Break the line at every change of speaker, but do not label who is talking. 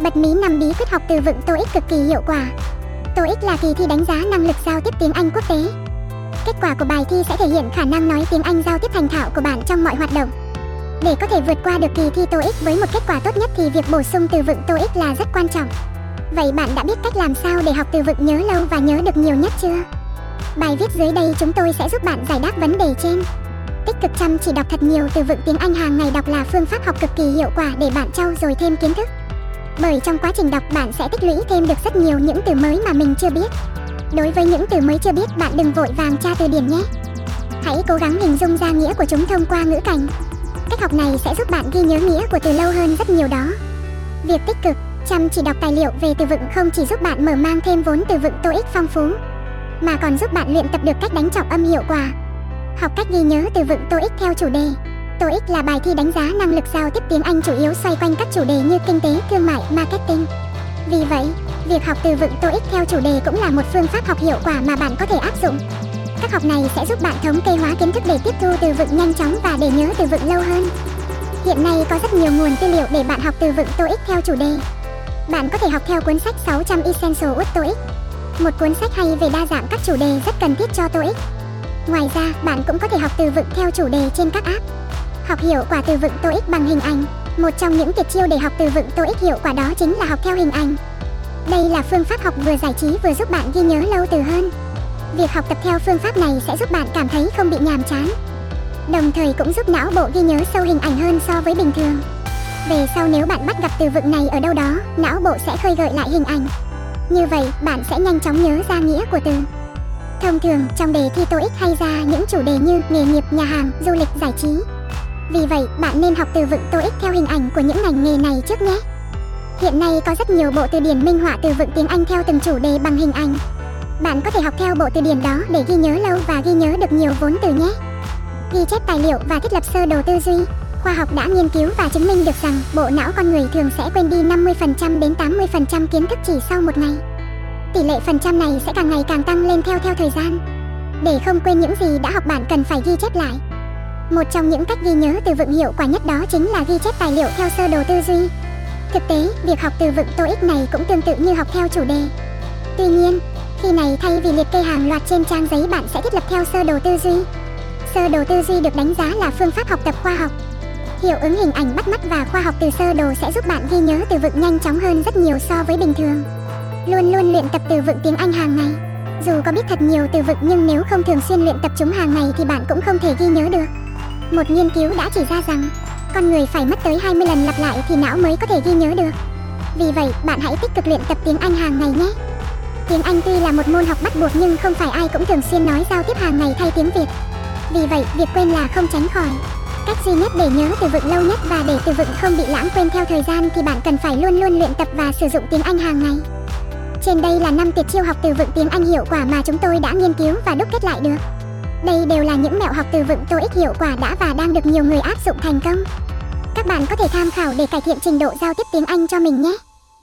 Bật mí nằm bí quyết học từ vựng TOEIC cực kỳ hiệu quả. TOEIC là kỳ thi đánh giá năng lực giao tiếp tiếng Anh quốc tế. Kết quả của bài thi sẽ thể hiện khả năng nói tiếng Anh giao tiếp thành thạo của bạn trong mọi hoạt động. Để có thể vượt qua được kỳ thi TOEIC với một kết quả tốt nhất thì việc bổ sung từ vựng TOEIC là rất quan trọng. Vậy bạn đã biết cách làm sao để học từ vựng nhớ lâu và nhớ được nhiều nhất chưa? Bài viết dưới đây chúng tôi sẽ giúp bạn giải đáp vấn đề trên. Tích cực chăm chỉ đọc thật nhiều từ vựng tiếng Anh hàng ngày đọc là phương pháp học cực kỳ hiệu quả để bạn trau dồi thêm kiến thức. Bởi trong quá trình đọc bạn sẽ tích lũy thêm được rất nhiều những từ mới mà mình chưa biết. Đối với những từ mới chưa biết bạn đừng vội vàng tra từ điển nhé. Hãy cố gắng hình dung ra nghĩa của chúng thông qua ngữ cảnh. Cách học này sẽ giúp bạn ghi nhớ nghĩa của từ lâu hơn rất nhiều đó. Việc tích cực, chăm chỉ đọc tài liệu về từ vựng không chỉ giúp bạn mở mang thêm vốn từ vựng TOEIC phong phú, mà còn giúp bạn luyện tập được cách đánh trọng âm hiệu quả. Học cách ghi nhớ từ vựng TOEIC theo chủ đề. TOEIC là bài thi đánh giá năng lực giao tiếp tiếng Anh chủ yếu xoay quanh các chủ đề như kinh tế, thương mại, marketing. Vì vậy, việc học từ vựng TOEIC theo chủ đề cũng là một phương pháp học hiệu quả mà bạn có thể áp dụng. Các học này sẽ giúp bạn thống kê hóa kiến thức để tiếp thu từ vựng nhanh chóng và để nhớ từ vựng lâu hơn. Hiện nay có rất nhiều nguồn tư liệu để bạn học từ vựng TOEIC theo chủ đề. Bạn có thể học theo cuốn sách 600 Essential with TOEIC, một cuốn sách hay về đa dạng các chủ đề rất cần thiết cho TOEIC. Ngoài ra, bạn cũng có thể học từ vựng theo chủ đề trên các app. Học hiệu quả từ vựng TOEIC bằng hình ảnh. Một trong những tuyệt chiêu để học từ vựng TOEIC hiệu quả đó chính là học theo hình ảnh. Đây là phương pháp học vừa giải trí vừa giúp bạn ghi nhớ lâu từ hơn. Việc học tập theo phương pháp này sẽ giúp bạn cảm thấy không bị nhàm chán. Đồng thời cũng giúp não bộ ghi nhớ sâu hình ảnh hơn so với bình thường. Về sau nếu bạn bắt gặp từ vựng này ở đâu đó, não bộ sẽ khơi gợi lại hình ảnh. Như vậy, bạn sẽ nhanh chóng nhớ ra nghĩa của từ. Thông thường, trong đề thi TOEIC hay ra những chủ đề như nghề nghiệp, nhà hàng, du lịch, giải trí. Vì vậy, bạn nên học từ vựng TOEIC theo hình ảnh của những ngành nghề này trước nhé. Hiện nay có rất nhiều bộ từ điển minh họa từ vựng tiếng Anh theo từng chủ đề bằng hình ảnh. Bạn có thể học theo bộ từ điển đó để ghi nhớ lâu và ghi nhớ được nhiều vốn từ nhé. Ghi chép tài liệu và thiết lập sơ đồ tư duy. Khoa học đã nghiên cứu và chứng minh được rằng bộ não con người thường sẽ quên đi 50% đến 80% kiến thức chỉ sau một ngày. Tỷ lệ phần trăm này sẽ càng ngày càng tăng lên theo theo thời gian. Để không quên những gì đã học bạn cần phải ghi chép lại. Một trong những cách ghi nhớ từ vựng hiệu quả nhất đó chính là ghi chép tài liệu theo sơ đồ tư duy. Thực tế, việc học từ vựng TOEIC này cũng tương tự như học theo chủ đề. Tuy nhiên, khi này thay vì liệt kê hàng loạt trên trang giấy bạn sẽ thiết lập theo sơ đồ tư duy. Sơ đồ tư duy được đánh giá là phương pháp học tập khoa học. Hiệu ứng hình ảnh bắt mắt và khoa học từ sơ đồ sẽ giúp bạn ghi nhớ từ vựng nhanh chóng hơn rất nhiều so với bình thường. Luôn luôn luyện tập từ vựng tiếng Anh hàng ngày. Dù có biết thật nhiều từ vựng nhưng nếu không thường xuyên luyện tập chúng hàng ngày thì bạn cũng không thể ghi nhớ được. Một nghiên cứu đã chỉ ra rằng con người phải mất tới 20 lần lặp lại thì não mới có thể ghi nhớ được. Vì vậy, bạn hãy tích cực luyện tập tiếng Anh hàng ngày nhé. Tiếng Anh tuy là một môn học bắt buộc nhưng không phải ai cũng thường xuyên nói giao tiếp hàng ngày thay tiếng Việt. Vì vậy, việc quên là không tránh khỏi. Cách duy nhất để nhớ từ vựng lâu nhất và để từ vựng không bị lãng quên theo thời gian thì bạn cần phải luôn luôn luyện tập và sử dụng tiếng Anh hàng ngày. Trên đây là 5 tuyệt chiêu học từ vựng tiếng Anh hiệu quả mà chúng tôi đã nghiên cứu và đúc kết lại được. Đây đều là những mẹo học từ vựng TOEIC hiệu quả đã và đang được nhiều người áp dụng thành công. Các bạn có thể tham khảo để cải thiện trình độ giao tiếp tiếng Anh cho mình nhé.